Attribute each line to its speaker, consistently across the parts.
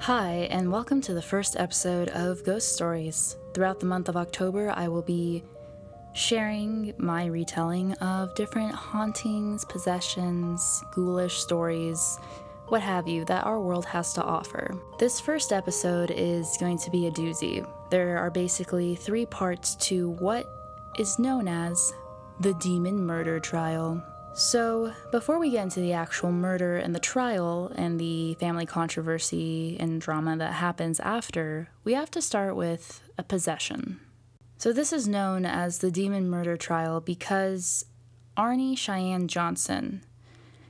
Speaker 1: Hi, and welcome to the first episode of Ghost Stories. Throughout the month of October, I will be sharing my retelling of different hauntings, possessions, ghoulish stories, what have you, that our world has to offer. This first episode is going to be a doozy. There are basically three parts to what is known as the Demon Murder Trial. So, before we get into the actual murder and the trial and the family controversy and drama that happens after, we have to start with a possession. So, this is known as the Demon Murder Trial because Arne Cheyenne Johnson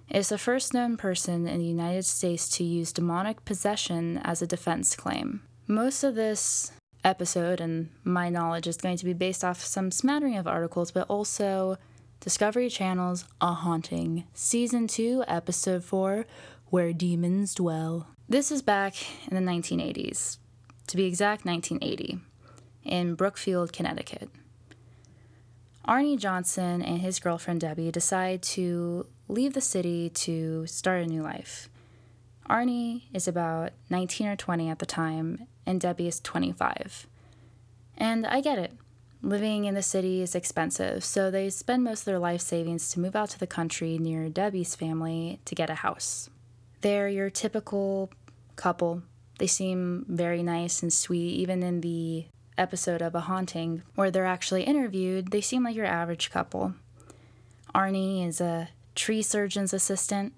Speaker 1: is the first known person in the United States to use demonic possession as a defense claim. Most of this episode and my knowledge is going to be based off some smattering of articles, but also Discovery Channel's A Haunting, Season 2, Episode 4 Where Demons Dwell. This is back in the 1980s, to be exact, 1980, in Brookfield, Connecticut. Arne Johnson and his girlfriend Debbie decide to leave the city to start a new life. Arne is about 19 or 20 at the time, and Debbie is 25. And I get it. Living in the city is expensive, so they spend most of their life savings to move out to the country near Debbie's family to get a house. They're your typical couple. They seem very nice and sweet, even in the episode of A Haunting where they're actually interviewed, they seem like your average couple. Arne is a tree surgeon's assistant,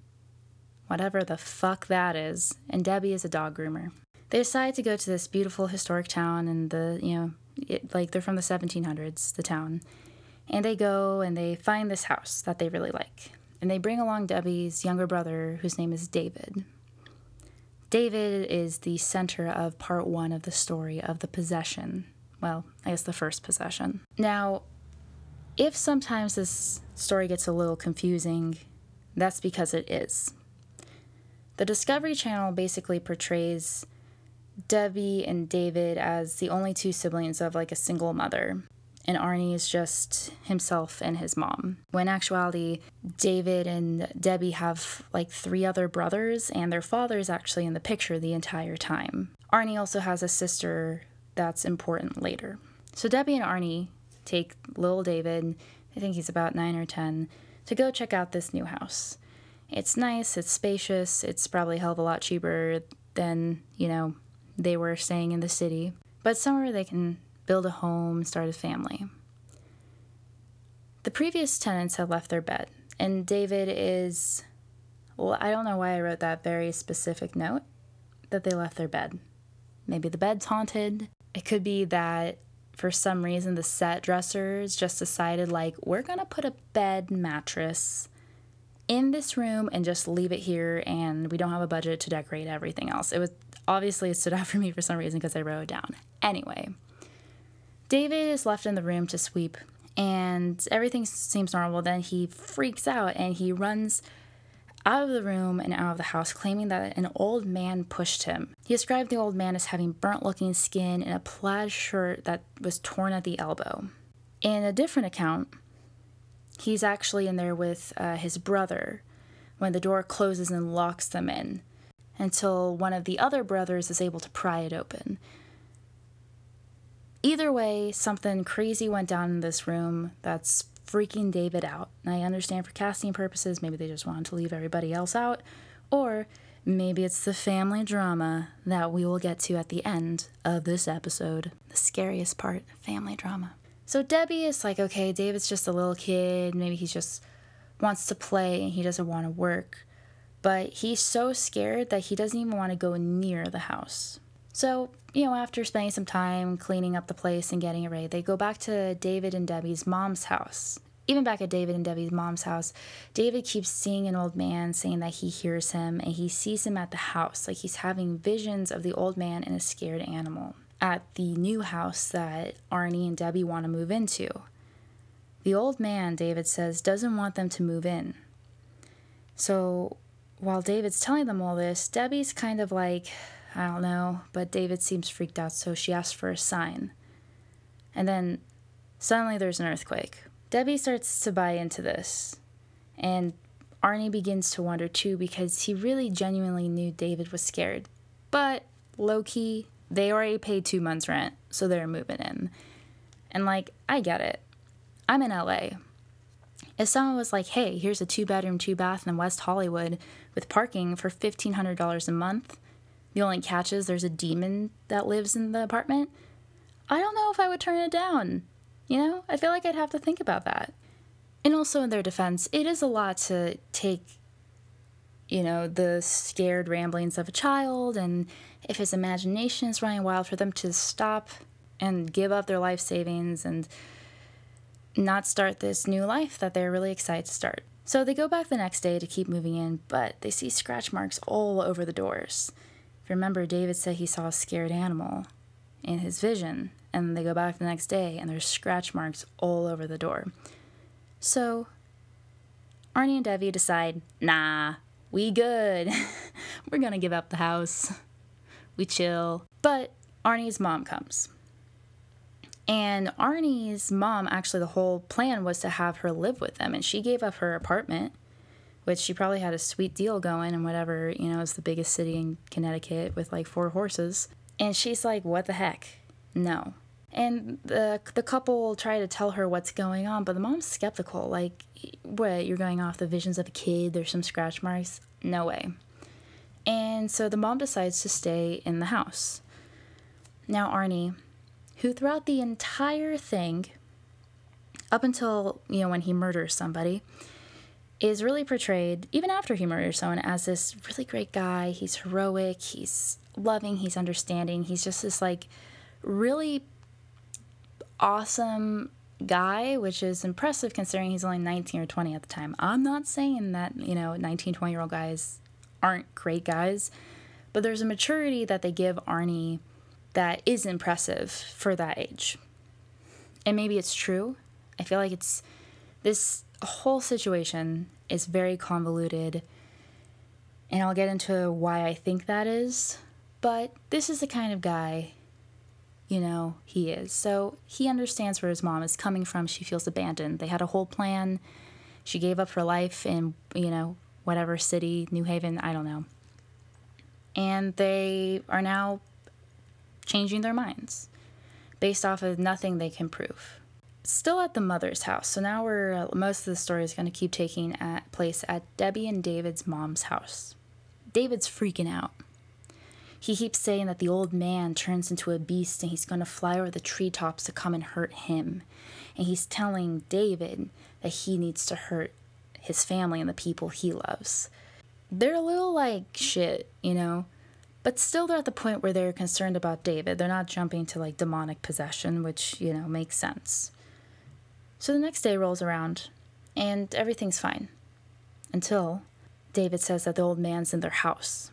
Speaker 1: whatever the fuck that is, and Debbie is a dog groomer. They decide to go to this beautiful historic town and the, you know, it, like they're from the 1700s, the town. And they go and they find this house that they really like. And they bring along Debbie's younger brother, whose name is David. David is the center of part one of the story of the possession. Well, I guess the first possession. Now, if sometimes this story gets a little confusing, that's because it is. The Discovery Channel basically portrays Debbie and David as the only two siblings of like a single mother. And Arne is just himself and his mom. When actuality, David and Debbie have like three other brothers, and their father is actually in the picture the entire time. Arne also has a sister that's important later. So Debbie and Arne take little David, I think he's about nine or 10, to go check out this new house. It's nice, it's spacious, it's probably a hell of a lot cheaper than, you know, they were staying in the city, but somewhere they can build a home, start a family. The previous tenants had left their bed, and David is. Well, I don't know why I wrote that very specific note that they left their bed. Maybe the bed's haunted. It could be that for some reason the set dressers just decided, like, we're gonna put a bed mattress in this room and just leave it here, and we don't have a budget to decorate everything else. It was obviously it stood out for me for some reason because I wrote it down. Anyway, David is left in the room to sweep, and everything seems normal. Then he freaks out and he runs out of the room and out of the house, claiming that an old man pushed him. He described the old man as having burnt looking skin and a plaid shirt that was torn at the elbow. In a different account, he's actually in there with uh, his brother when the door closes and locks them in until one of the other brothers is able to pry it open. Either way, something crazy went down in this room that's freaking David out. And I understand for casting purposes, maybe they just wanted to leave everybody else out, or maybe it's the family drama that we will get to at the end of this episode. The scariest part family drama. So Debbie is like, okay, David's just a little kid. Maybe he just wants to play and he doesn't want to work but he's so scared that he doesn't even want to go near the house. So, you know, after spending some time cleaning up the place and getting it ready, they go back to David and Debbie's mom's house. Even back at David and Debbie's mom's house, David keeps seeing an old man saying that he hears him and he sees him at the house, like he's having visions of the old man and a scared animal at the new house that Arne and Debbie want to move into. The old man, David says, doesn't want them to move in. So while David's telling them all this, Debbie's kind of like, I don't know, but David seems freaked out, so she asks for a sign. And then suddenly there's an earthquake. Debbie starts to buy into this, and Arne begins to wonder too because he really genuinely knew David was scared. But low key. They already paid two months' rent, so they're moving in. And like, I get it. I'm in LA. If someone was like, hey, here's a two bedroom, two bath in West Hollywood with parking for $1,500 a month, the only catch is there's a demon that lives in the apartment, I don't know if I would turn it down. You know, I feel like I'd have to think about that. And also, in their defense, it is a lot to take, you know, the scared ramblings of a child, and if his imagination is running wild, for them to stop and give up their life savings and not start this new life that they're really excited to start. So they go back the next day to keep moving in, but they see scratch marks all over the doors. If you remember, David said he saw a scared animal in his vision, and they go back the next day and there's scratch marks all over the door. So Arne and Debbie decide, nah, we good. We're gonna give up the house. We chill. But Arne's mom comes. And Arne's mom, actually, the whole plan was to have her live with them. And she gave up her apartment, which she probably had a sweet deal going and whatever, you know, it's the biggest city in Connecticut with like four horses. And she's like, what the heck? No. And the, the couple try to tell her what's going on, but the mom's skeptical. Like, what, you're going off the visions of a kid? There's some scratch marks? No way. And so the mom decides to stay in the house. Now, Arne, who throughout the entire thing, up until, you know, when he murders somebody, is really portrayed, even after he murders someone, as this really great guy. He's heroic, he's loving, he's understanding. He's just this, like, really awesome guy, which is impressive considering he's only 19 or 20 at the time. I'm not saying that, you know, 19, 20 year old guys aren't great guys, but there's a maturity that they give Arne that is impressive for that age. And maybe it's true. I feel like it's this whole situation is very convoluted. And I'll get into why I think that is. But this is the kind of guy, you know, he is. So he understands where his mom is coming from. She feels abandoned. They had a whole plan. She gave up her life in, you know, whatever city, New Haven, I don't know. And they are now changing their minds based off of nothing they can prove. Still at the mother's house. So now we're uh, most of the story is going to keep taking at place at Debbie and David's mom's house. David's freaking out. He keeps saying that the old man turns into a beast and he's going to fly over the treetops to come and hurt him. And he's telling David that he needs to hurt his family and the people he loves. They're a little like shit, you know? But still, they're at the point where they're concerned about David. They're not jumping to like demonic possession, which, you know, makes sense. So the next day rolls around, and everything's fine. Until David says that the old man's in their house.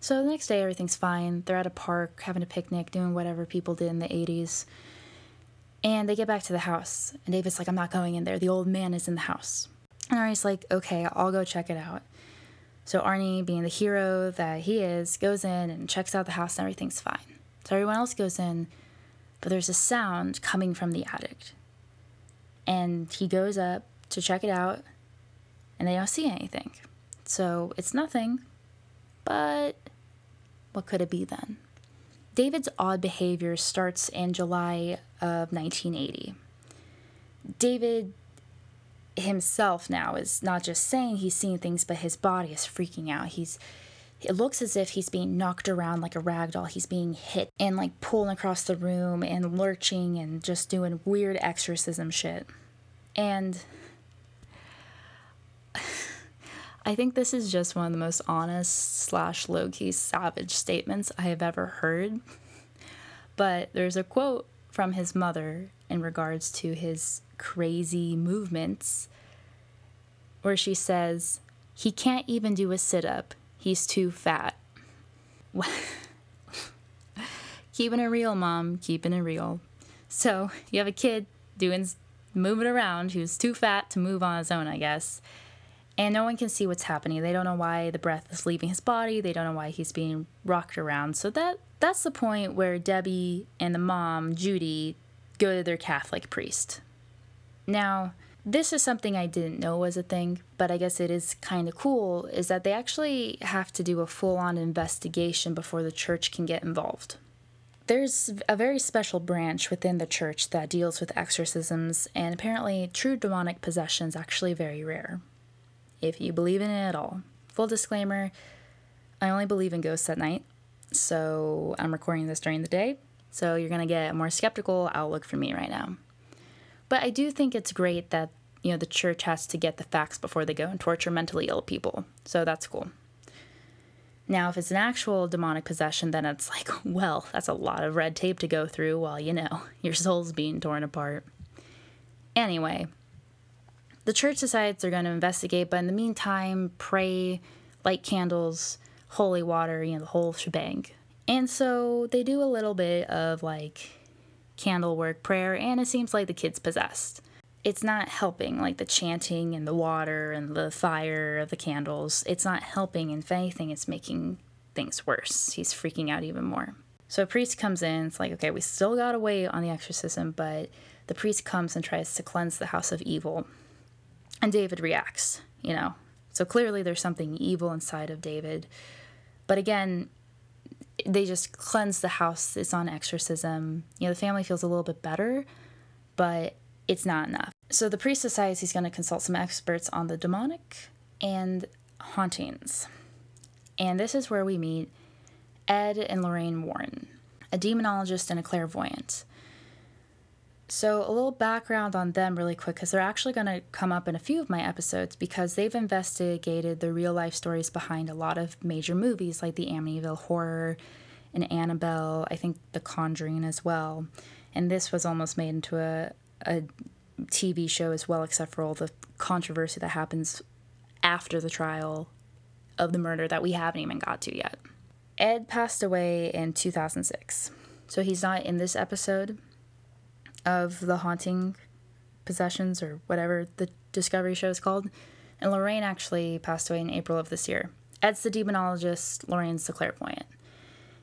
Speaker 1: So the next day, everything's fine. They're at a park, having a picnic, doing whatever people did in the 80s. And they get back to the house, and David's like, I'm not going in there. The old man is in the house. And Arne's like, okay, I'll go check it out. So Arne, being the hero that he is, goes in and checks out the house and everything's fine. So everyone else goes in, but there's a sound coming from the attic. And he goes up to check it out, and they don't see anything. So it's nothing, but what could it be then? David's odd behavior starts in July of 1980. David himself now is not just saying he's seeing things, but his body is freaking out. He's it looks as if he's being knocked around like a rag doll. He's being hit and like pulling across the room and lurching and just doing weird exorcism shit. And I think this is just one of the most honest slash low key savage statements I have ever heard. But there's a quote from his mother in regards to his crazy movements where she says, He can't even do a sit up. He's too fat. keeping it real, mom. Keeping it real. So you have a kid doing moving around who's too fat to move on his own, I guess. And no one can see what's happening. They don't know why the breath is leaving his body. They don't know why he's being rocked around. So that that's the point where Debbie and the mom, Judy, go to their Catholic priest. Now, this is something I didn't know was a thing, but I guess it is kind of cool, is that they actually have to do a full on investigation before the church can get involved. There's a very special branch within the church that deals with exorcisms, and apparently, true demonic possession is actually very rare. If you believe in it at all. Full disclaimer I only believe in ghosts at night, so I'm recording this during the day, so you're gonna get a more skeptical outlook from me right now. But I do think it's great that you know the church has to get the facts before they go and torture mentally ill people. So that's cool. Now, if it's an actual demonic possession, then it's like, well, that's a lot of red tape to go through while, you know, your soul's being torn apart. Anyway, the church decides they're going to investigate, but in the meantime, pray, light candles, holy water, you know, the whole shebang. And so they do a little bit of like candle work, prayer, and it seems like the kid's possessed. It's not helping, like the chanting and the water and the fire of the candles. It's not helping. If anything, it's making things worse. He's freaking out even more. So a priest comes in. It's like, okay, we still got to wait on the exorcism, but the priest comes and tries to cleanse the house of evil. And David reacts, you know. So clearly there's something evil inside of David. But again, they just cleanse the house. It's on exorcism. You know, the family feels a little bit better, but it's not enough. So the priest decides he's going to consult some experts on the demonic and hauntings. And this is where we meet Ed and Lorraine Warren, a demonologist and a clairvoyant. So, a little background on them, really quick, because they're actually going to come up in a few of my episodes because they've investigated the real life stories behind a lot of major movies like the Amityville Horror and Annabelle, I think The Conjuring as well. And this was almost made into a, a TV show as well, except for all the controversy that happens after the trial of the murder that we haven't even got to yet. Ed passed away in 2006, so he's not in this episode of the haunting possessions or whatever the Discovery show is called. And Lorraine actually passed away in April of this year. Ed's the demonologist, Lorraine's the clairvoyant.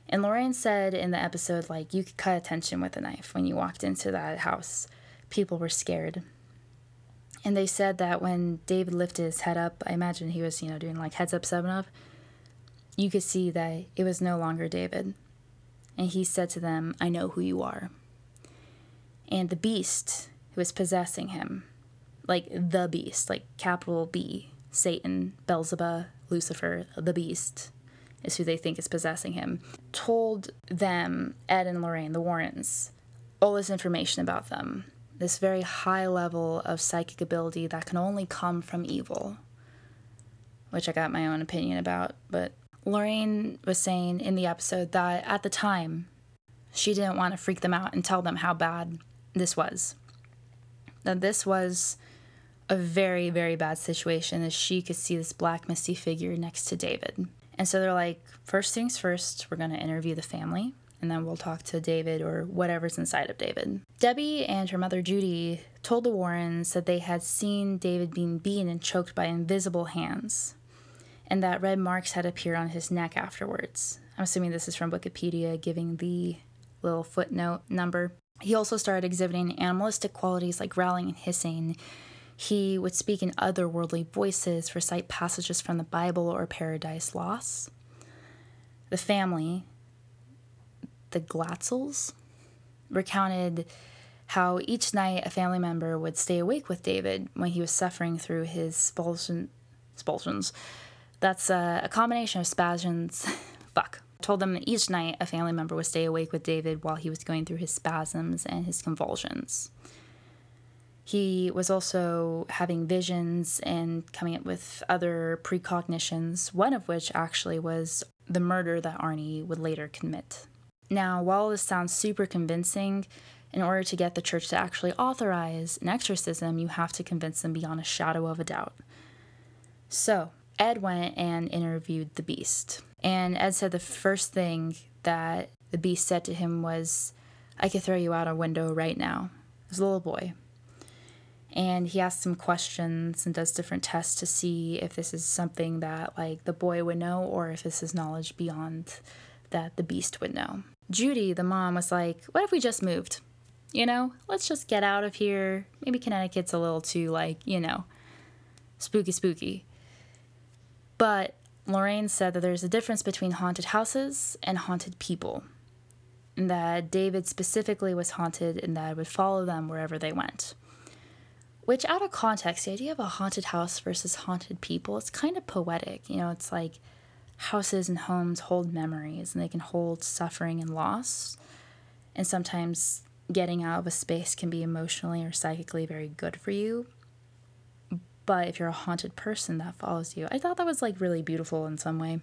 Speaker 1: And Lorraine said in the episode, like, you could cut attention with a knife when you walked into that house. People were scared. And they said that when David lifted his head up, I imagine he was, you know, doing like heads up, seven up, you could see that it was no longer David. And he said to them, I know who you are and the beast who is possessing him, like the beast, like capital B, Satan, Beelzebub, Lucifer, the beast is who they think is possessing him, told them, Ed and Lorraine, the Warrens, all this information about them, this very high level of psychic ability that can only come from evil, which I got my own opinion about. But Lorraine was saying in the episode that at the time, she didn't want to freak them out and tell them how bad this was. Now, this was a very, very bad situation as she could see this black, misty figure next to David. And so they're like, first things first, we're going to interview the family, and then we'll talk to David or whatever's inside of David. Debbie and her mother Judy told the Warrens that they had seen David being beaten and choked by invisible hands, and that red marks had appeared on his neck afterwards. I'm assuming this is from Wikipedia giving the little footnote number. He also started exhibiting animalistic qualities like growling and hissing. He would speak in otherworldly voices, recite passages from the Bible or Paradise Lost. The family, the Glatzels, recounted how each night a family member would stay awake with David when he was suffering through his spulsions. That's a, a combination of spasms. Fuck told them that each night a family member would stay awake with David while he was going through his spasms and his convulsions. He was also having visions and coming up with other precognitions, one of which actually was the murder that Arne would later commit. Now, while this sounds super convincing, in order to get the church to actually authorize an exorcism, you have to convince them beyond a shadow of a doubt. So, Ed went and interviewed the beast. And Ed said the first thing that the beast said to him was, I could throw you out a window right now. It was a little boy. And he asks some questions and does different tests to see if this is something that like the boy would know or if this is knowledge beyond that the beast would know. Judy, the mom, was like, What if we just moved? You know, let's just get out of here. Maybe Connecticut's a little too, like, you know, spooky, spooky. But Lorraine said that there's a difference between haunted houses and haunted people. And that David specifically was haunted and that would follow them wherever they went. Which, out of context, the idea of a haunted house versus haunted people, it's kind of poetic. You know, it's like houses and homes hold memories and they can hold suffering and loss. And sometimes getting out of a space can be emotionally or psychically very good for you. But if you're a haunted person that follows you, I thought that was like really beautiful in some way.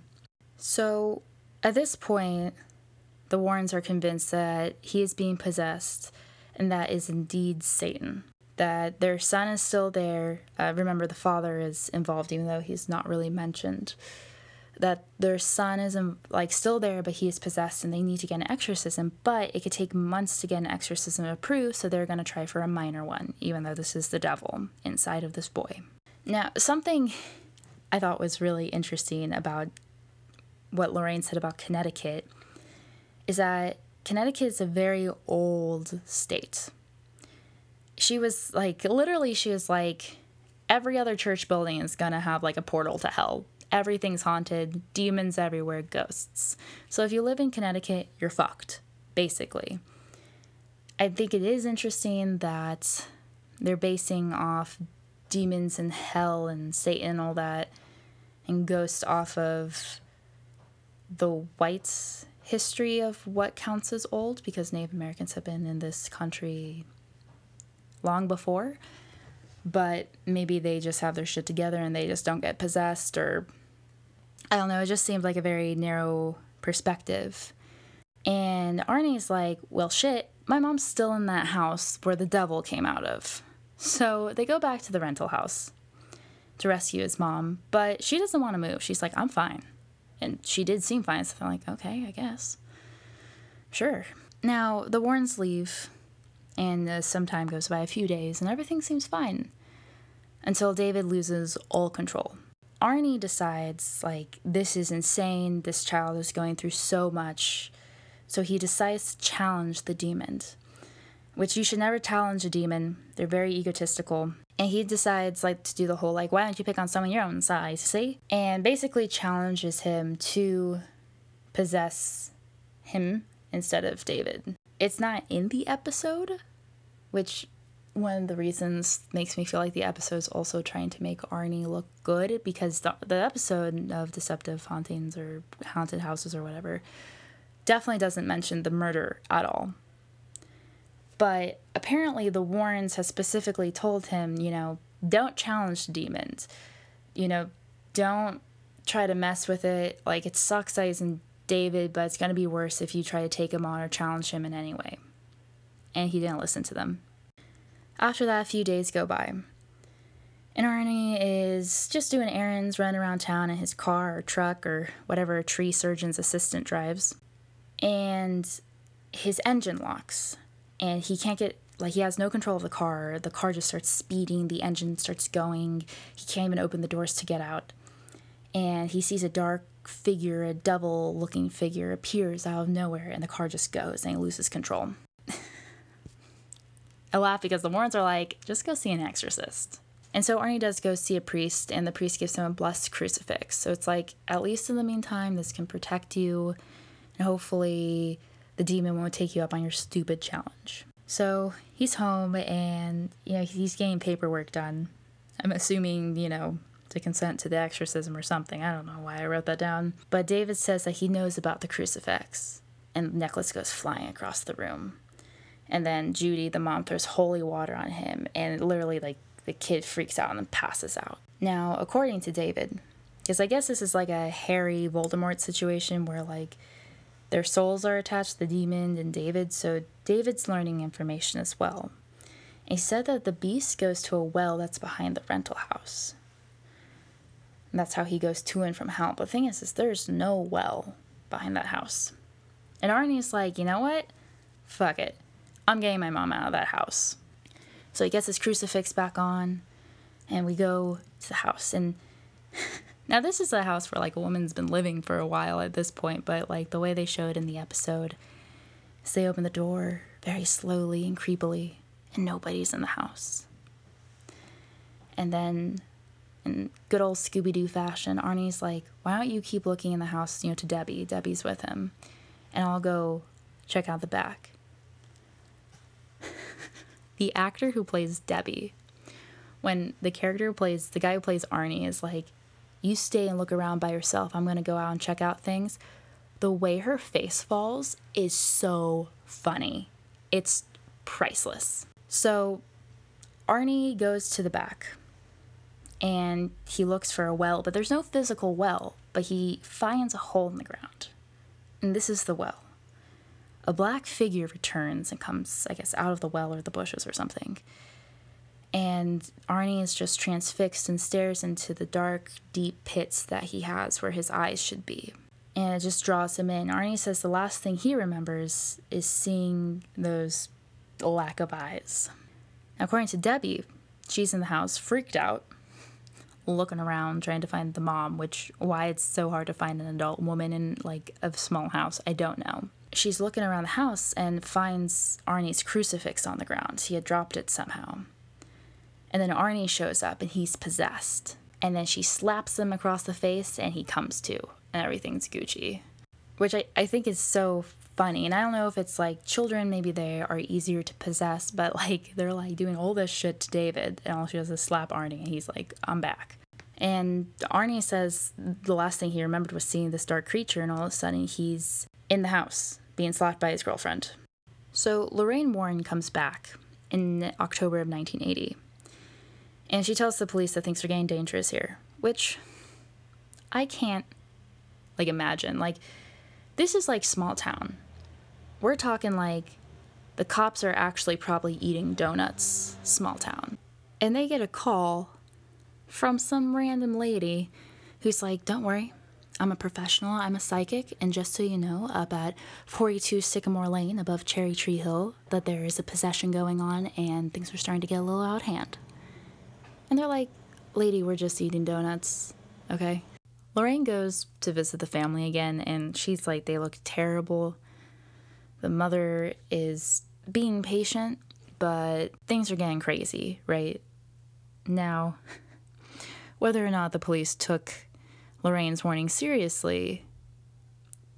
Speaker 1: So at this point, the Warrens are convinced that he is being possessed and that is indeed Satan that their son is still there. Uh, remember, the father is involved, even though he's not really mentioned. That their son is um, like still there, but he is possessed, and they need to get an exorcism. But it could take months to get an exorcism approved, so they're going to try for a minor one, even though this is the devil inside of this boy. Now, something I thought was really interesting about what Lorraine said about Connecticut is that Connecticut is a very old state she was like, literally, she was like, every other church building is gonna have like a portal to hell. Everything's haunted, demons everywhere, ghosts. So if you live in Connecticut, you're fucked, basically. I think it is interesting that they're basing off demons and hell and Satan, all that, and ghosts off of the whites' history of what counts as old because Native Americans have been in this country long before, but maybe they just have their shit together and they just don't get possessed or I don't know, it just seemed like a very narrow perspective. And Arne's like, well, shit, my mom's still in that house where the devil came out of. So they go back to the rental house to rescue his mom, but she doesn't want to move. She's like, I'm fine. And she did seem fine, so I'm like, okay, I guess. Sure. Now, the Warrens leave and uh, some time goes by, a few days, and everything seems fine until David loses all control. Arne decides, like, this is insane. This child is going through so much. So he decides to challenge the demon, which you should never challenge a demon. They're very egotistical. And he decides, like, to do the whole, like, why don't you pick on someone your own size, see? And basically challenges him to possess him instead of David it's not in the episode, which one of the reasons makes me feel like the episode's also trying to make Arne look good because the, the episode of Deceptive Hauntings or Haunted Houses or whatever definitely doesn't mention the murder at all. But apparently, the Warrens has specifically told him, you know, don't challenge demons. You know, don't try to mess with it. Like, it sucks that he's in David, but it's going to be worse if you try to take him on or challenge him in any way. And he didn't listen to them. After that, a few days go by. And Arne is just doing errands, running around town in his car or truck or whatever a tree surgeon's assistant drives. And his engine locks. And he can't get, like, he has no control of the car. The car just starts speeding. The engine starts going. He can't even open the doors to get out. And he sees a dark figure, a devil looking figure, appears out of nowhere and the car just goes and he loses control. I laugh because the Warrens are like, just go see an exorcist. And so Arne does go see a priest, and the priest gives him a blessed crucifix. So it's like, at least in the meantime, this can protect you, and hopefully the demon won't take you up on your stupid challenge. So he's home, and you know he's getting paperwork done. I'm assuming you know to consent to the exorcism or something. I don't know why I wrote that down. But David says that he knows about the crucifix, and the necklace goes flying across the room. And then Judy, the mom, throws holy water on him, and literally, like, the kid freaks out and passes out. Now, according to David, because I guess this is like a Harry Voldemort situation where, like, their souls are attached to the demon and David, so David's learning information as well. he said that the beast goes to a well that's behind the rental house. And that's how he goes to and from hell. But the thing is, is there's no well behind that house. And Arne's like, you know what? Fuck it. I'm getting my mom out of that house. So he gets his crucifix back on, and we go to the house. And now this is a house where like a woman's been living for a while at this point, but like the way they showed it in the episode is they open the door, very slowly and creepily, and nobody's in the house. And then, in good old Scooby Doo fashion, Arne's like, Why don't you keep looking in the house, you know, to Debbie? Debbie's with him. And I'll go check out the back. the actor who plays Debbie, when the character who plays, the guy who plays Arne is like, You stay and look around by yourself. I'm going to go out and check out things. The way her face falls is so funny. It's priceless. So Arne goes to the back and he looks for a well, but there's no physical well, but he finds a hole in the ground. And this is the well. A black figure returns and comes, I guess, out of the well or the bushes or something. And Arne is just transfixed and stares into the dark, deep pits that he has where his eyes should be. And it just draws him in. Arne says the last thing he remembers is seeing those lack of eyes. According to Debbie, she's in the house, freaked out, looking around trying to find the mom, which why it's so hard to find an adult woman in like a small house, I don't know. She's looking around the house and finds Arne's crucifix on the ground. He had dropped it somehow. And then Arne shows up and he's possessed. And then she slaps him across the face and he comes to, and everything's Gucci. Which I, I think is so funny. And I don't know if it's like children, maybe they are easier to possess, but like they're like doing all this shit to David, and all she does is slap Arne, and he's like, I'm back. And Arne says the last thing he remembered was seeing this dark creature, and all of a sudden he's in the house being slapped by his girlfriend. So Lorraine Warren comes back in October of 1980, and she tells the police that things are getting dangerous here, which I can't like imagine. Like, this is like small town. We're talking like the cops are actually probably eating donuts, small town. And they get a call from some random lady who's like, Don't worry, I'm a professional, I'm a psychic, and just so you know, up at 42 Sycamore Lane above Cherry Tree Hill, that there is a possession going on and things are starting to get a little out of hand. And they're like, Lady, we're just eating donuts, okay? Lorraine goes to visit the family again, and she's like, they look terrible. The mother is being patient, but things are getting crazy, right? Now, whether or not the police took Lorraine's warning seriously,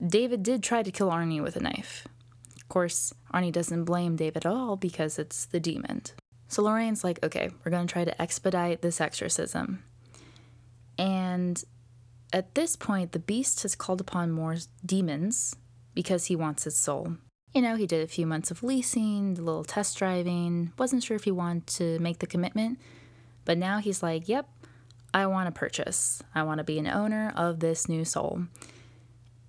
Speaker 1: David did try to kill Arne with a knife. Of course, Arne doesn't blame David at all because it's the demon. So Lorraine's like, okay, we're going to try to expedite this exorcism. And at this point, the beast has called upon more demons because he wants his soul. You know, he did a few months of leasing, a little test driving, wasn't sure if he wanted to make the commitment, but now he's like, yep, I want to purchase. I want to be an owner of this new soul.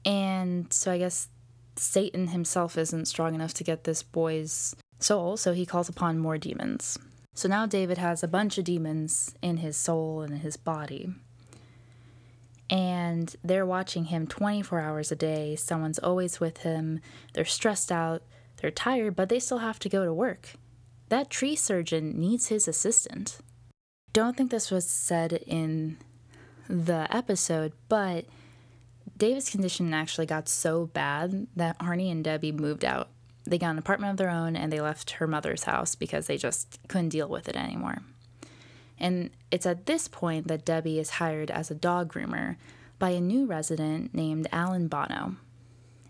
Speaker 1: And so I guess Satan himself isn't strong enough to get this boy's soul, so he calls upon more demons. So now David has a bunch of demons in his soul and in his body. And they're watching him 24 hours a day. Someone's always with him. They're stressed out. They're tired, but they still have to go to work. That tree surgeon needs his assistant don't think this was said in the episode, but David's condition actually got so bad that Arne and Debbie moved out. They got an apartment of their own and they left her mother's house because they just couldn't deal with it anymore. And it's at this point that Debbie is hired as a dog groomer by a new resident named Alan Bono.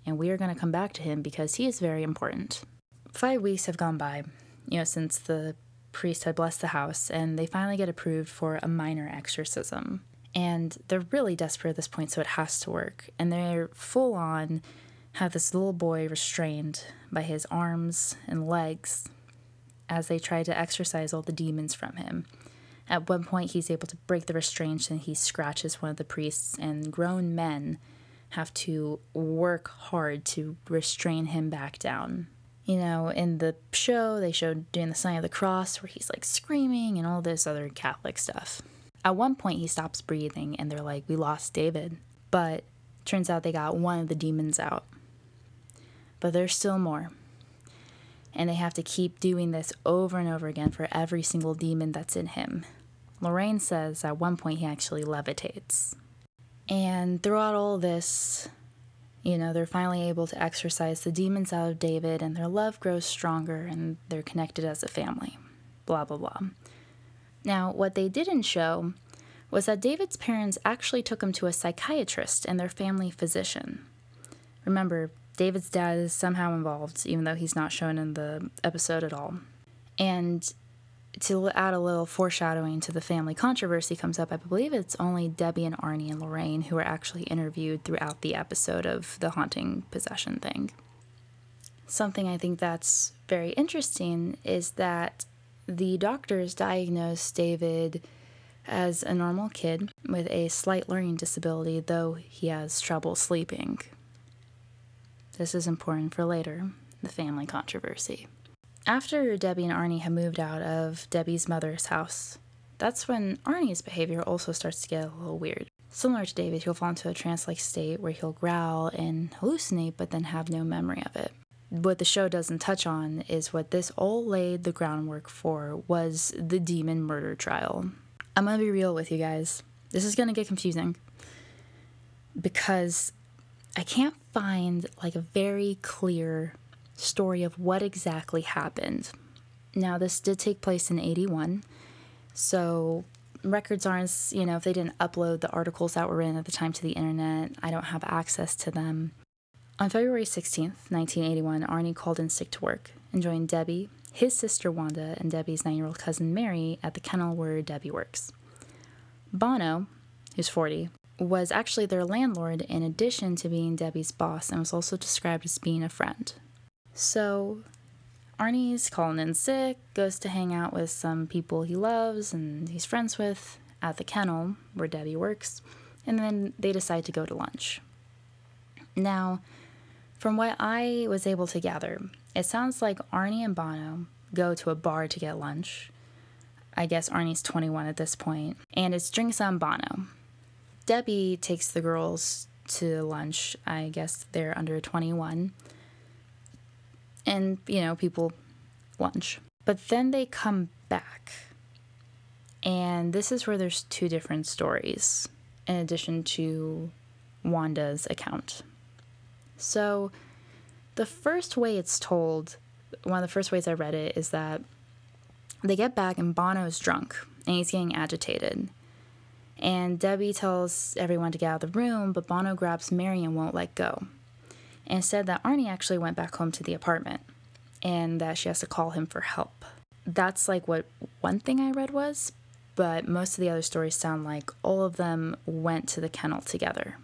Speaker 1: And we are going to come back to him because he is very important. Five weeks have gone by, you know, since the priest had blessed the house, and they finally get approved for a minor exorcism. And they're really desperate at this point, so it has to work. And they're full on have this little boy restrained by his arms and legs as they try to exorcise all the demons from him. At one point, he's able to break the restraints and he scratches one of the priests, and grown men have to work hard to restrain him back down you know, in the show, they showed doing the sign of the cross where he's like screaming and all this other Catholic stuff. At one point, he stops breathing and they're like, We lost David. But turns out they got one of the demons out. But there's still more. And they have to keep doing this over and over again for every single demon that's in him. Lorraine says at one point he actually levitates. And throughout all this, You know, they're finally able to exorcise the demons out of David, and their love grows stronger, and they're connected as a family. Blah, blah, blah. Now, what they didn't show was that David's parents actually took him to a psychiatrist and their family physician. Remember, David's dad is somehow involved, even though he's not shown in the episode at all. And to add a little foreshadowing to the family controversy comes up, I believe it's only Debbie and Arnie and Lorraine who are actually interviewed throughout the episode of the haunting possession thing. Something I think that's very interesting is that the doctors diagnosed David as a normal kid with a slight learning disability, though he has trouble sleeping. This is important for later, the family controversy. After Debbie and Arne have moved out of Debbie's mother's house, that's when Arne's behavior also starts to get a little weird. Similar to David, he'll fall into a trance like state where he'll growl and hallucinate but then have no memory of it. What the show doesn't touch on is what this all laid the groundwork for was the demon murder trial. I'm gonna be real with you guys. This is gonna get confusing because I can't find like a very clear story of what exactly happened. Now, this did take place in 81, so records aren't, you know, if they didn't upload the articles that were in at the time to the internet, I don't have access to them. On February 16th, 1981, Arne called in sick to work and joined Debbie, his sister Wanda, and Debbie's nine year old cousin Mary at the kennel where Debbie works. Bono, who's 40, was actually their landlord in addition to being Debbie's boss and was also described as being a friend. So Arne's calling in sick, goes to hang out with some people he loves and he's friends with at the kennel where Debbie works, and then they decide to go to lunch. Now, from what I was able to gather, it sounds like Arne and Bono go to a bar to get lunch. I guess Arne's 21 at this point, and it's drinks on Bono. Debbie takes the girls to lunch. I guess they're under 21. And, you know, people lunch. But then they come back. And this is where there's two different stories in addition to Wanda's account. So, the first way it's told, one of the first ways I read it, is that they get back and Bono's drunk and he's getting agitated. And Debbie tells everyone to get out of the room, but Bono grabs Mary and won't let go. And said that Arne actually went back home to the apartment and that she has to call him for help. That's like what one thing I read was, but most of the other stories sound like all of them went to the kennel together.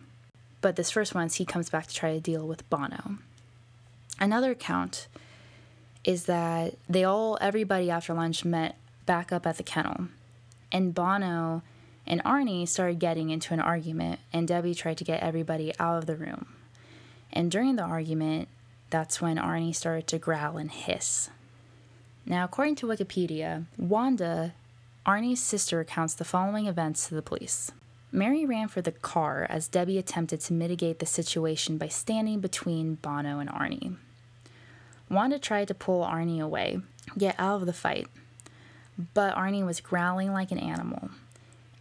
Speaker 1: But this first one, he comes back to try to deal with Bono. Another account is that they all, everybody after lunch met back up at the kennel. And Bono and Arne started getting into an argument, and Debbie tried to get everybody out of the room. And during the argument, that's when Arne started to growl and hiss. Now, according to Wikipedia, Wanda, Arne's sister, recounts the following events to the police. Mary ran for the car as Debbie attempted to mitigate the situation by standing between Bono and Arne. Wanda tried to pull Arne away, get out of the fight, but Arne was growling like an animal.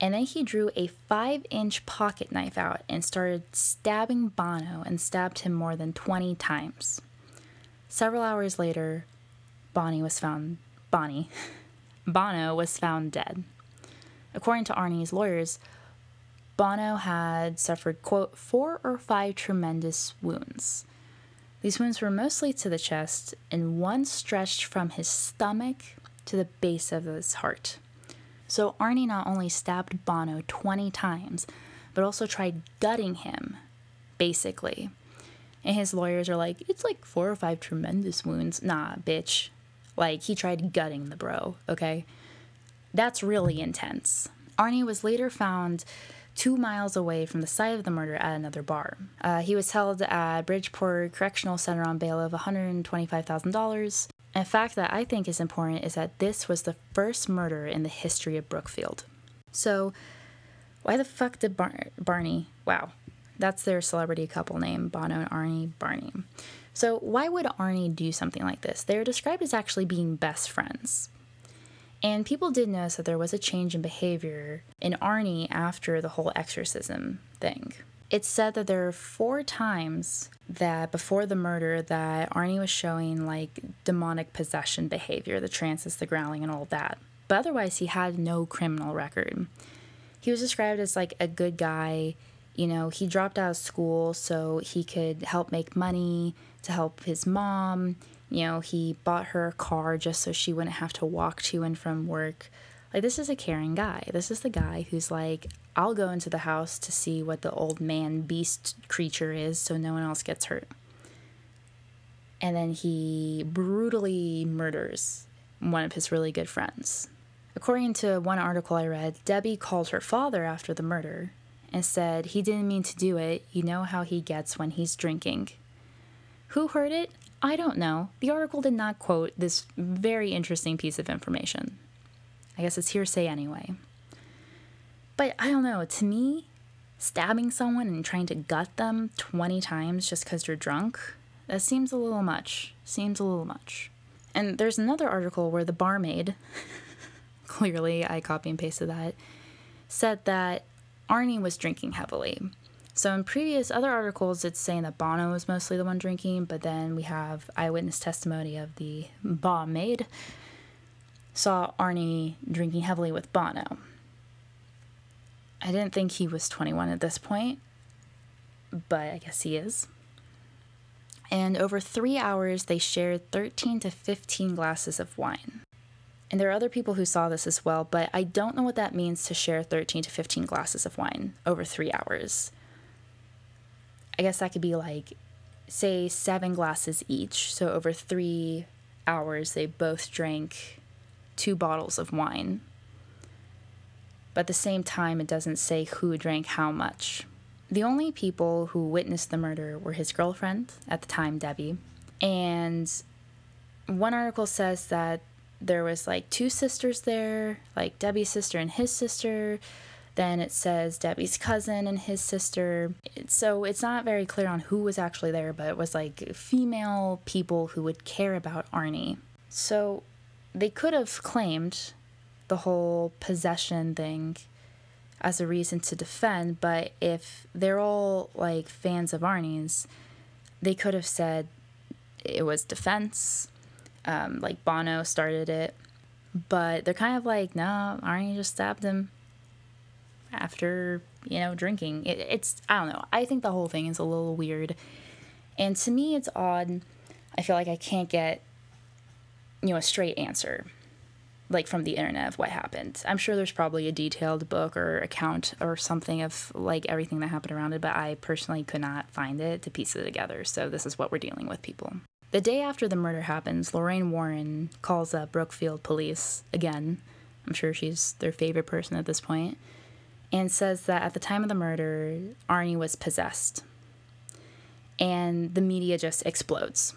Speaker 1: And then he drew a five inch pocket knife out and started stabbing Bono and stabbed him more than 20 times. Several hours later, Bonnie was found. Bonnie. Bono was found dead. According to Arne's lawyers, Bono had suffered, quote, four or five tremendous wounds. These wounds were mostly to the chest, and one stretched from his stomach to the base of his heart. So Arne not only stabbed Bono 20 times, but also tried gutting him, basically. And his lawyers are like, it's like four or five tremendous wounds. Nah, bitch. Like, he tried gutting the bro, okay? That's really intense. Arne was later found two miles away from the site of the murder at another bar. Uh, he was held at Bridgeport Correctional Center on bail of $125,000. A fact that I think is important is that this was the first murder in the history of Brookfield. So, why the fuck did Bar- Barney? Wow, that's their celebrity couple name, Bono and Arne Barney. So, why would Arne do something like this? They're described as actually being best friends. And people did notice that there was a change in behavior in Arne after the whole exorcism thing. It's said that there are four times that before the murder that Arne was showing like demonic possession behavior, the trances, the growling, and all that. But otherwise, he had no criminal record. He was described as like a good guy. You know, he dropped out of school so he could help make money to help his mom. You know, he bought her a car just so she wouldn't have to walk to and from work. Like, this is a caring guy. This is the guy who's like, I'll go into the house to see what the old man beast creature is so no one else gets hurt. And then he brutally murders one of his really good friends. According to one article I read, Debbie called her father after the murder and said he didn't mean to do it. You know how he gets when he's drinking. Who heard it? I don't know. The article did not quote this very interesting piece of information. I guess it's hearsay anyway. But I don't know. To me, stabbing someone and trying to gut them 20 times just because you're drunk, that seems a little much. Seems a little much. And there's another article where the barmaid, clearly I copy and pasted that, said that Arne was drinking heavily. So in previous other articles, it's saying that Bono was mostly the one drinking, but then we have eyewitness testimony of the barmaid saw Arne drinking heavily with Bono. I didn't think he was 21 at this point, but I guess he is. And over three hours, they shared 13 to 15 glasses of wine. And there are other people who saw this as well, but I don't know what that means to share 13 to 15 glasses of wine over three hours. I guess that could be like, say, seven glasses each. So over three hours, they both drank two bottles of wine. But at the same time, it doesn't say who drank how much. The only people who witnessed the murder were his girlfriend, at the time, Debbie. And one article says that there was like two sisters there, like Debbie's sister and his sister. Then it says Debbie's cousin and his sister. So it's not very clear on who was actually there, but it was like female people who would care about Arne. So they could have claimed the whole possession thing as a reason to defend, but if they're all like fans of Arne's, they could have said it was defense, um, like Bono started it, but they're kind of like, no, Arne just stabbed him after, you know, drinking. It, it's, I don't know. I think the whole thing is a little weird. And to me, it's odd. I feel like I can't get you know, a straight answer like from the internet of what happened. I'm sure there's probably a detailed book or account or something of like everything that happened around it, but I personally could not find it to piece it together. So this is what we're dealing with, people. The day after the murder happens, Lorraine Warren calls up Brookfield police again. I'm sure she's their favorite person at this point, and says that at the time of the murder, Arne was possessed. And the media just explodes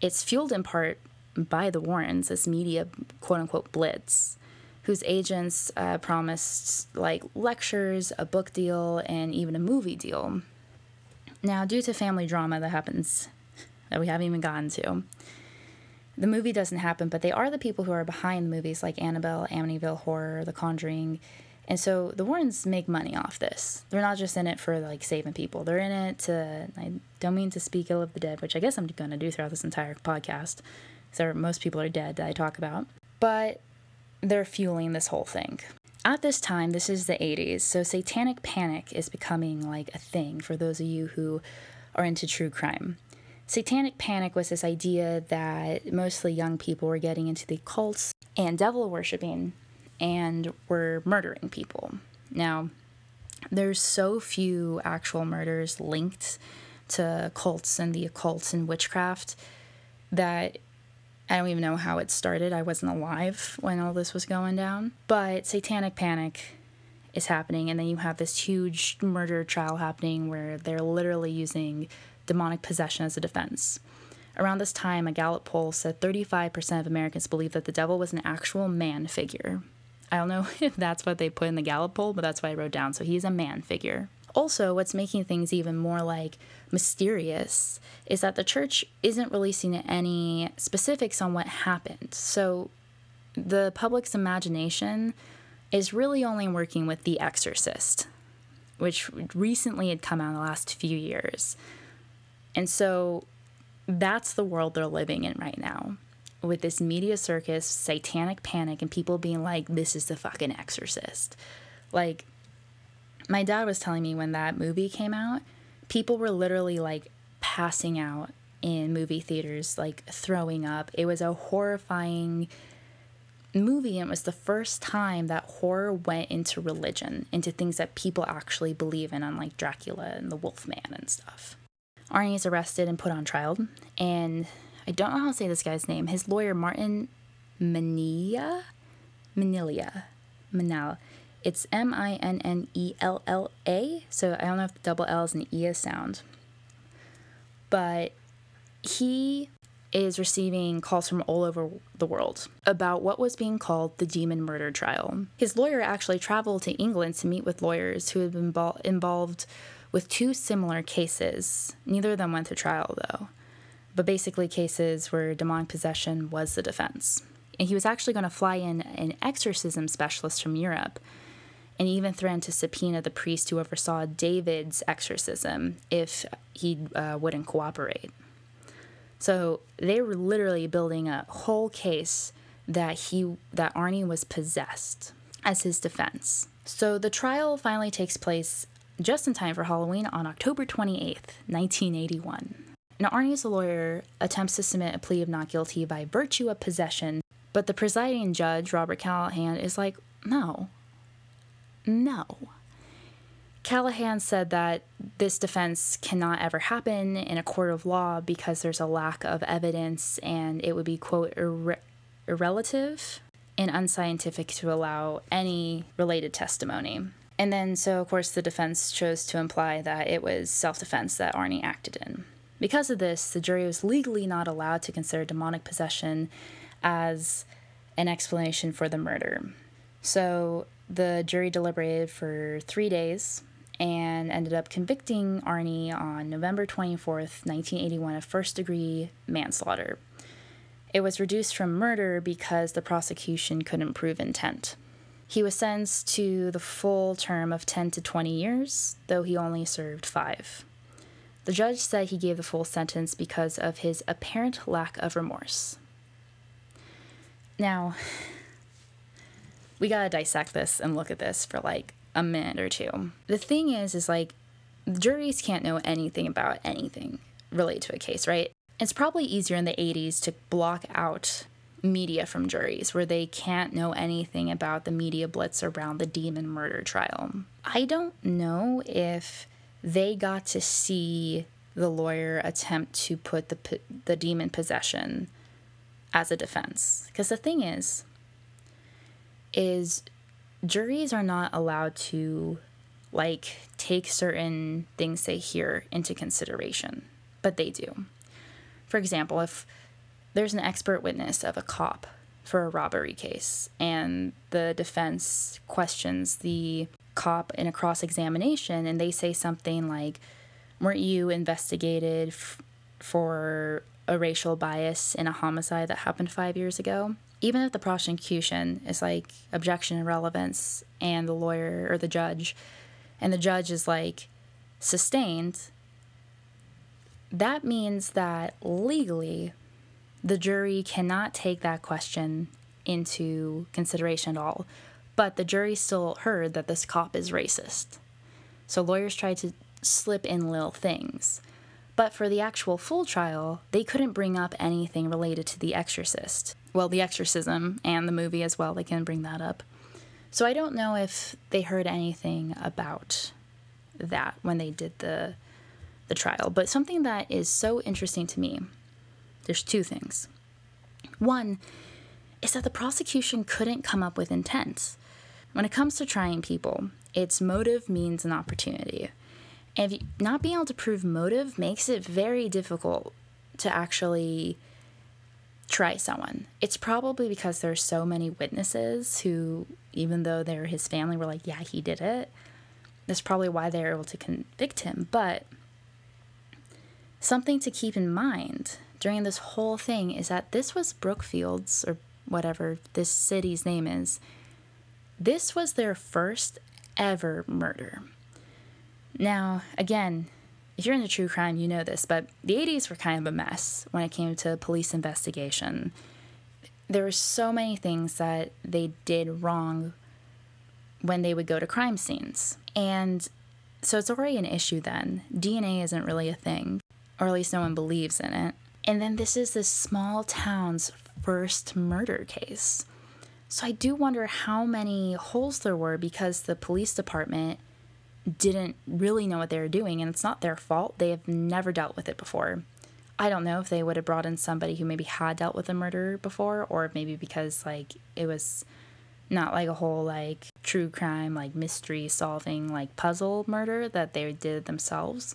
Speaker 1: it's fueled in part by the Warrens, this media quote unquote blitz, whose agents uh, promised like lectures, a book deal, and even a movie deal. Now, due to family drama that happens that we haven't even gotten to, the movie doesn't happen, but they are the people who are behind movies like Annabelle, Amityville Horror, The Conjuring, and so the Warrens make money off this. They're not just in it for like saving people. They're in it to I don't mean to speak ill of the dead, which I guess I'm going to do throughout this entire podcast. So most people are dead that I talk about. But they're fueling this whole thing. At this time, this is the 80s, so satanic panic is becoming like a thing for those of you who are into true crime. Satanic panic was this idea that mostly young people were getting into the cults and devil worshipping and were murdering people. Now, there's so few actual murders linked to cults and the occult and witchcraft that I don't even know how it started. I wasn't alive when all this was going down. But satanic panic is happening, and then you have this huge murder trial happening where they're literally using demonic possession as a defense. Around this time, a Gallup poll said 35% of Americans believe that the devil was an actual man figure. I don't know if that's what they put in the Gallup poll, but that's what I wrote down. So he's a man figure. Also, what's making things even more like mysterious is that the church isn't releasing any specifics on what happened. So the public's imagination is really only working with The Exorcist, which recently had come out in the last few years. And so that's the world they're living in right now with this media circus, satanic panic, and people being like, this is the fucking exorcist. Like, my dad was telling me when that movie came out, people were literally like passing out in movie theaters, like throwing up. It was a horrifying movie and it was the first time that horror went into religion, into things that people actually believe in, unlike Dracula and the Wolfman and stuff. Arne is arrested and put on trial, and I don't know how to say this guy's name. His lawyer, Martin Manilla, Manilla, Manal. It's M I N N E L L A. So I don't know if the double L is an E sound. But he is receiving calls from all over the world about what was being called the demon murder trial. His lawyer actually traveled to England to meet with lawyers who had been involved with two similar cases. Neither of them went to trial, though, but basically cases where demonic possession was the defense. And he was actually going to fly in an exorcism specialist from Europe and even threatened to subpoena the priest who oversaw David's exorcism if he uh, wouldn't cooperate. So they were literally building a whole case that he that Arne was possessed as his defense. So the trial finally takes place just in time for Halloween on October 28th, 1981. Now Arne's lawyer attempts to submit a plea of not guilty by virtue of possession, but the presiding judge, Robert Callahan, is like, "No. No." Callahan said that this defense cannot ever happen in a court of law because there's a lack of evidence and it would be, quote, irre- irrelative and unscientific to allow any related testimony. And then, so of course, the defense chose to imply that it was self defense that Arne acted in. Because of this, the jury was legally not allowed to consider demonic possession as an explanation for the murder. So the jury deliberated for three days and ended up convicting Arne on November 24th, 1981, of first degree manslaughter. It was reduced from murder because the prosecution couldn't prove intent. He was sentenced to the full term of 10 to 20 years, though he only served five. The judge said he gave the full sentence because of his apparent lack of remorse. Now, we gotta dissect this and look at this for like a minute or two. The thing is, is like juries can't know anything about anything related to a case, right? It's probably easier in the 80s to block out media from juries where they can't know anything about the media blitz around the demon murder trial. I don't know if they got to see the lawyer attempt to put the the demon possession as a defense because the thing is is juries are not allowed to like take certain things they hear into consideration, but they do. For example, if there's an expert witness of a cop for a robbery case and the defense questions the cop in a cross examination and they say something like, Weren't you investigated f- for a racial bias in a homicide that happened five years ago? even if the prosecution is like objection and relevance and the lawyer or the judge and the judge is like sustained that means that legally the jury cannot take that question into consideration at all but the jury still heard that this cop is racist so lawyers tried to slip in little things but for the actual full trial, they couldn't bring up anything related to The Exorcist. Well, The Exorcism and the movie as well, they can bring that up. So I don't know if they heard anything about that when they did the the trial, but something that is so interesting to me. There's two things. One is that the prosecution couldn't come up with intent. When it comes to trying people, its motive means an opportunity. And you, not being able to prove motive makes it very difficult to actually try someone. It's probably because there's so many witnesses who, even though they're his family, were like, yeah, he did it. That's probably why they're able to convict him. But something to keep in mind during this whole thing is that this was Brookfields, or whatever this city's name is. This was their first ever murder. Now, again, if you're into true crime, you know this, but the 80s were kind of a mess when it came to police investigation. There were so many things that they did wrong when they would go to crime scenes. And so it's already an issue then. DNA isn't really a thing, or at least no one believes in it. And then this is this small town's first murder case. So I do wonder how many holes there were because the police department didn't really know what they were doing, and it's not their fault. They have never dealt with it before. I don't know if they would have brought in somebody who maybe had dealt with a murder before, or maybe because like it was not like a whole like true crime like mystery solving like puzzle murder that they did themselves.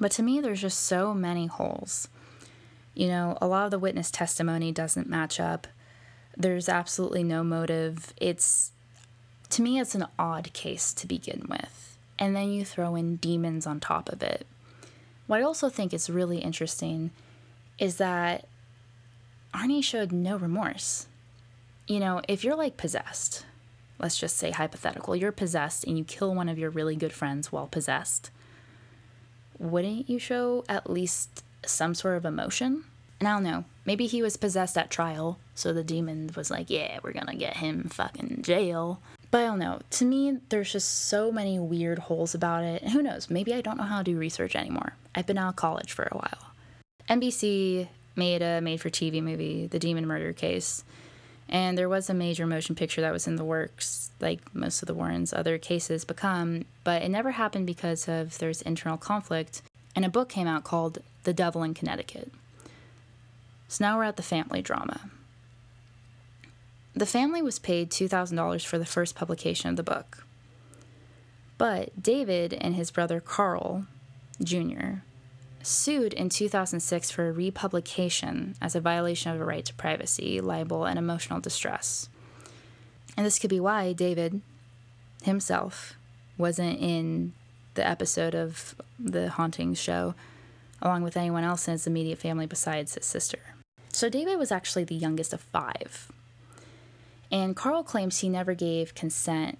Speaker 1: But to me, there's just so many holes. You know, a lot of the witness testimony doesn't match up. There's absolutely no motive. It's to me, it's an odd case to begin with. And then you throw in demons on top of it. What I also think is really interesting is that Arne showed no remorse. You know, if you're like possessed, let's just say hypothetical, you're possessed and you kill one of your really good friends while possessed, wouldn't you show at least some sort of emotion? And I don't know, maybe he was possessed at trial, so the demon was like, yeah, we're gonna get him fucking jail. But I don't know. To me, there's just so many weird holes about it. And who knows? Maybe I don't know how to do research anymore. I've been out of college for a while. NBC made a made for TV movie, The Demon Murder Case. And there was a major motion picture that was in the works, like most of the Warrens' other cases become, but it never happened because of there's internal conflict. And a book came out called The Devil in Connecticut. So now we're at the family drama. The family was paid $2,000 for the first publication of the book. But David and his brother Carl Jr. sued in 2006 for a republication as a violation of a right to privacy, libel, and emotional distress. And this could be why David himself wasn't in the episode of the Hauntings show, along with anyone else in his immediate family besides his sister. So David was actually the youngest of five. And Carl claims he never gave consent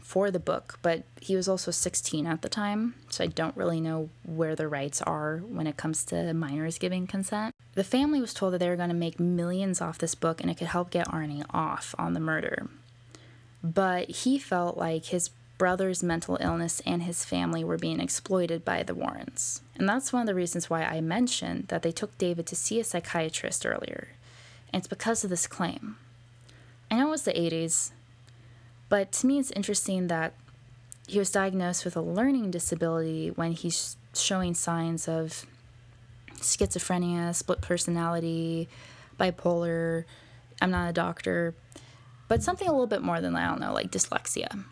Speaker 1: for the book, but he was also 16 at the time, so I don't really know where the rights are when it comes to minors giving consent. The family was told that they were going to make millions off this book and it could help get Arne off on the murder. But he felt like his brother's mental illness and his family were being exploited by the Warrens. And that's one of the reasons why I mentioned that they took David to see a psychiatrist earlier. And it's because of this claim. I know it was the 80s, but to me it's interesting that he was diagnosed with a learning disability when he's showing signs of schizophrenia, split personality, bipolar. I'm not a doctor, but something a little bit more than I don't know, like dyslexia.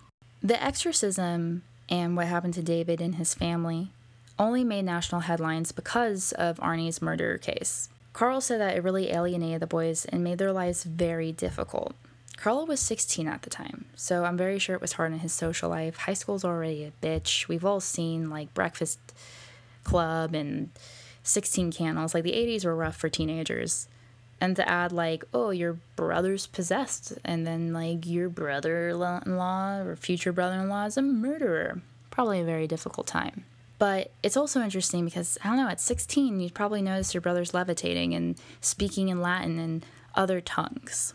Speaker 1: The exorcism and what happened to David and his family only made national headlines because of Arne's murder case. Carl said that it really alienated the boys and made their lives very difficult. Carlo was 16 at the time, so I'm very sure it was hard in his social life. High school's already a bitch. We've all seen like Breakfast Club and 16 Candles. Like the 80s were rough for teenagers. And to add like, oh, your brother's possessed, and then like your brother-in-law or future brother-in-law is a murderer. Probably a very difficult time. But it's also interesting because I don't know, at 16, you'd probably notice your brother's levitating and speaking in Latin and other tongues.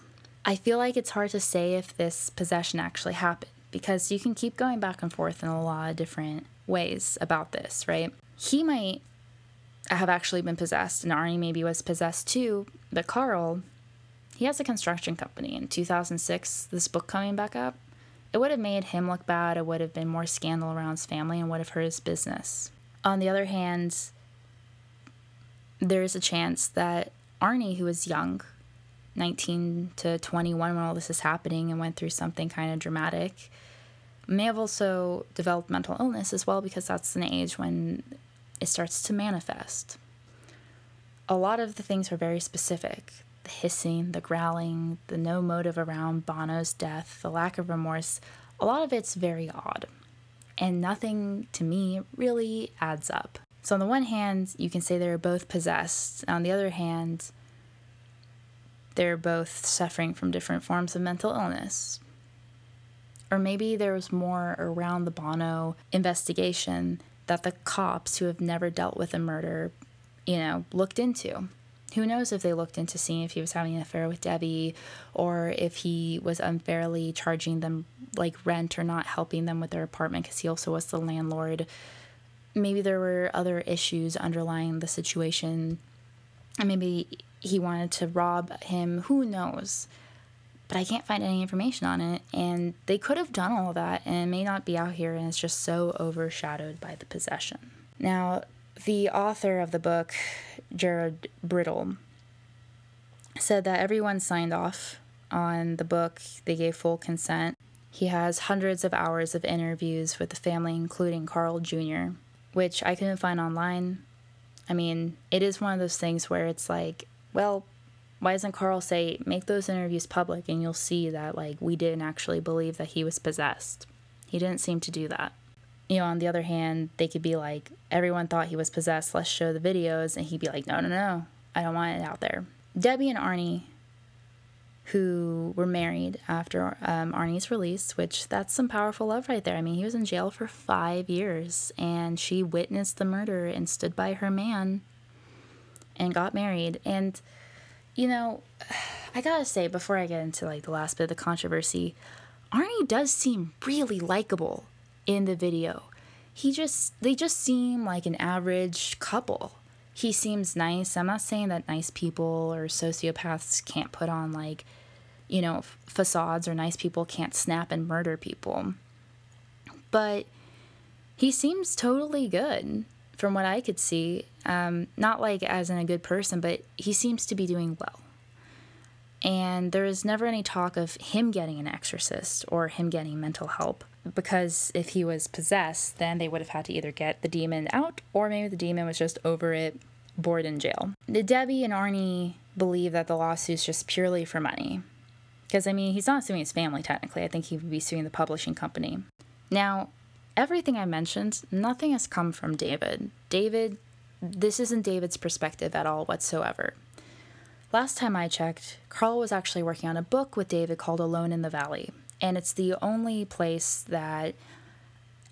Speaker 1: I feel like it's hard to say if this possession actually happened because you can keep going back and forth in a lot of different ways about this, right? He might have actually been possessed, and Arne maybe was possessed too, but Carl, he has a construction company. In 2006, this book coming back up, it would have made him look bad, it would have been more scandal around his family, and would have hurt his business. On the other hand, there is a chance that Arne, who was young, 19 to 21 when all this is happening and went through something kind of dramatic may have also developed mental illness as well because that's an age when it starts to manifest. A lot of the things are very specific the hissing, the growling, the no motive around Bono's death, the lack of remorse. A lot of it's very odd. And nothing to me really adds up. So, on the one hand, you can say they're both possessed. On the other hand, they're both suffering from different forms of mental illness. Or maybe there was more around the Bono investigation that the cops who have never dealt with a murder, you know, looked into. Who knows if they looked into seeing if he was having an affair with Debbie or if he was unfairly charging them like rent or not helping them with their apartment because he also was the landlord. Maybe there were other issues underlying the situation. And maybe he wanted to rob him. Who knows? But I can't find any information on it. And they could have done all that and may not be out here and it's just so overshadowed by the possession. Now, the author of the book, Jared Brittle, said that everyone signed off on the book, they gave full consent. He has hundreds of hours of interviews with the family, including Carl Jr., which I couldn't find online. I mean, it is one of those things where it's like, well, why doesn't Carl say, make those interviews public and you'll see that, like, we didn't actually believe that he was possessed? He didn't seem to do that you know, on the other hand, they could be like, everyone thought he was possessed, let's show the videos. And he'd be like, no, no, no, I don't want it out there. Debbie and Arne, who were married after um, Arne's release, which that's some powerful love right there. I mean, he was in jail for five years and she witnessed the murder and stood by her man and got married. And, you know, I gotta say, before I get into like the last bit of the controversy, Arne does seem really likable in the video. He just they just seem like an average couple. He seems nice. I'm not saying that nice people or sociopaths can't put on like, you know, f- facades or nice people can't snap and murder people. But he seems totally good from what I could see. Um, not like as in a good person, but he seems to be doing well. And there is never any talk of him getting an exorcist or him getting mental help because if he was possessed, then they would have had to either get the demon out or maybe the demon was just over it, bored in jail. Debbie and Arne believe that the lawsuit's just purely for money. Because, I mean, he's not suing his family technically. I think he would be suing the publishing company. Now, everything I mentioned, nothing has come from David. David, this isn't David's perspective at all whatsoever. Last time I checked, Carl was actually working on a book with David called Alone in the Valley. And it's the only place that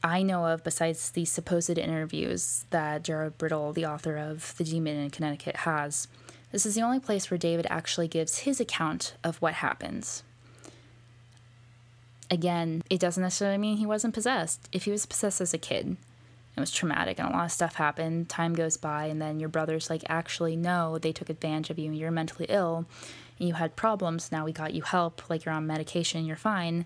Speaker 1: I know of, besides the supposed interviews that Jared Brittle, the author of The Demon in Connecticut, has. This is the only place where David actually gives his account of what happens. Again, it doesn't necessarily mean he wasn't possessed. If he was possessed as a kid, it was traumatic and a lot of stuff happened, time goes by, and then your brother's like, actually, no, they took advantage of you. And you're mentally ill. And you had problems, now we got you help, like you're on medication, you're fine,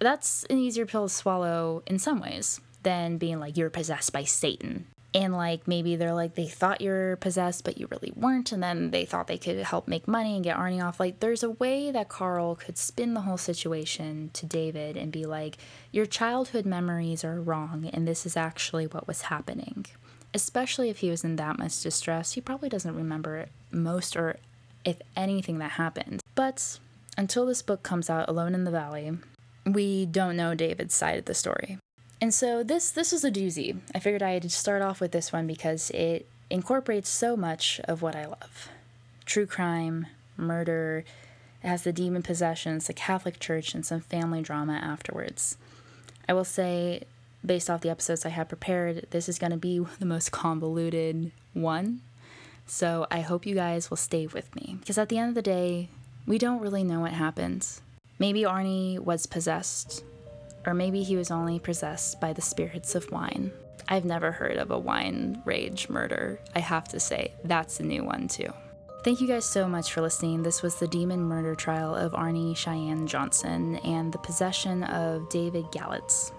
Speaker 1: that's an easier pill to swallow in some ways than being like you're possessed by Satan. And like maybe they're like they thought you're possessed, but you really weren't, and then they thought they could help make money and get Arne off. Like there's a way that Carl could spin the whole situation to David and be like, Your childhood memories are wrong, and this is actually what was happening. Especially if he was in that much distress, he probably doesn't remember most or if anything, that happened. But until this book comes out, Alone in the Valley, we don't know David's side of the story. And so this this was a doozy. I figured I'd start off with this one because it incorporates so much of what I love. True crime, murder, it has the demon possessions, the Catholic Church, and some family drama afterwards. I will say, based off the episodes I have prepared, this is going to be the most convoluted one so I hope you guys will stay with me because at the end of the day, we don't really know what happened. Maybe Arne was possessed, or maybe he was only possessed by the spirits of wine. I've never heard of a wine rage murder. I have to say, that's a new one too. Thank you guys so much for listening. This was the demon murder trial of Arne Cheyenne Johnson and the possession of David Glatzel.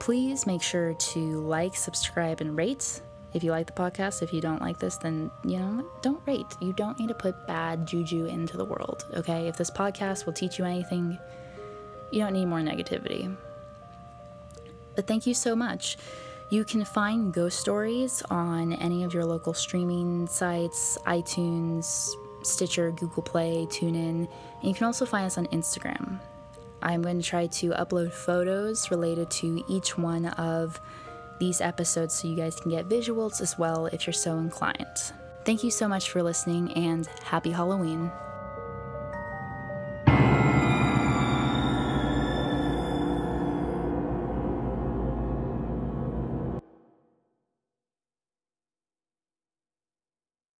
Speaker 1: Please make sure to like, subscribe, and rate. If you like the podcast, if you don't like this, then, you know, don't rate. You don't need to put bad juju into the world, okay? If this podcast will teach you anything, you don't need more negativity. But thank you so much. You can find ghost stories on any of your local streaming sites, iTunes, Stitcher, Google Play, TuneIn, and you can also find us on Instagram. I'm going to try to upload photos related to each one of these episodes so you guys can get visuals as well if you're so inclined. Thank you so much for listening and happy Halloween.